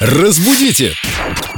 Разбудите!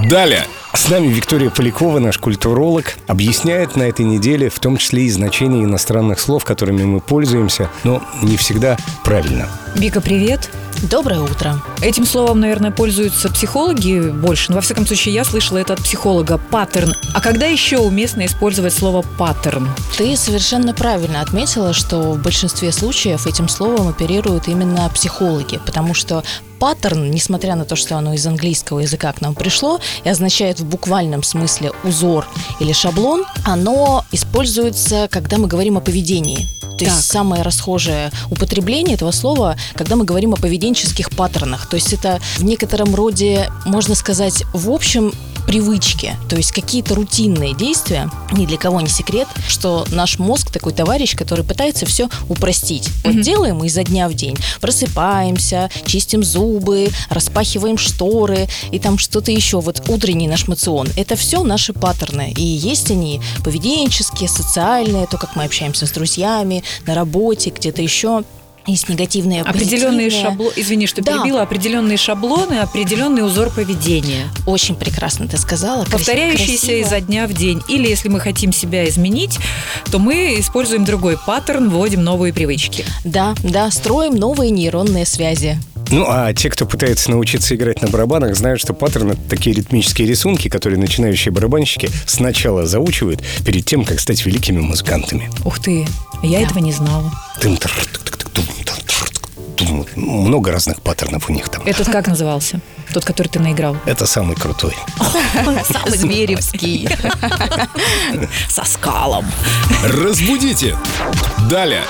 Далее! С нами Виктория Полякова, наш культуролог, объясняет на этой неделе в том числе и значение иностранных слов, которыми мы пользуемся, но не всегда правильно. Вика, привет. Доброе утро. Этим словом, наверное, пользуются психологи больше. Но, во всяком случае, я слышала это от психолога. Паттерн. А когда еще уместно использовать слово паттерн? Ты совершенно правильно отметила, что в большинстве случаев этим словом оперируют именно психологи, потому что паттерн, несмотря на то, что оно из английского языка к нам пришло и означает в буквальном смысле узор или шаблон, оно используется, когда мы говорим о поведении. То Так. есть самое расхожее употребление этого слова, когда мы говорим о поведенческих паттернах. То есть это в некотором роде, можно сказать, в общем привычки, то есть какие-то рутинные действия. Ни для кого не секрет, что наш мозг такой товарищ, который пытается все упростить. Вот делаем изо дня в день. Просыпаемся, чистим зубы, распахиваем шторы и там что-то еще. Вот утренний наш мацион. Это все наши паттерны. И есть они поведенческие, социальные, то, как мы общаемся с друзьями, на работе, где-то еще. Есть негативные, Определенные позитивные. шаблоны, извини, что Да. перебила, определенные шаблоны, определенный узор поведения, Очень прекрасно ты сказала. повторяющийся красиво. изо дня в день. Или если мы хотим себя изменить, то мы используем другой паттерн, вводим новые привычки. Да, да, строим новые нейронные связи. Ну, а те, кто пытается научиться играть на барабанах, знают, что паттерн — это такие ритмические рисунки, которые начинающие барабанщики сначала заучивают перед тем, как стать великими музыкантами. Ух ты, я Да. этого не знала. Тым Много разных паттернов у них там. Этот как назывался? Тот, который ты наиграл? Это самый крутой. Самый зверевский. Со скалом. Разбудите! Далее!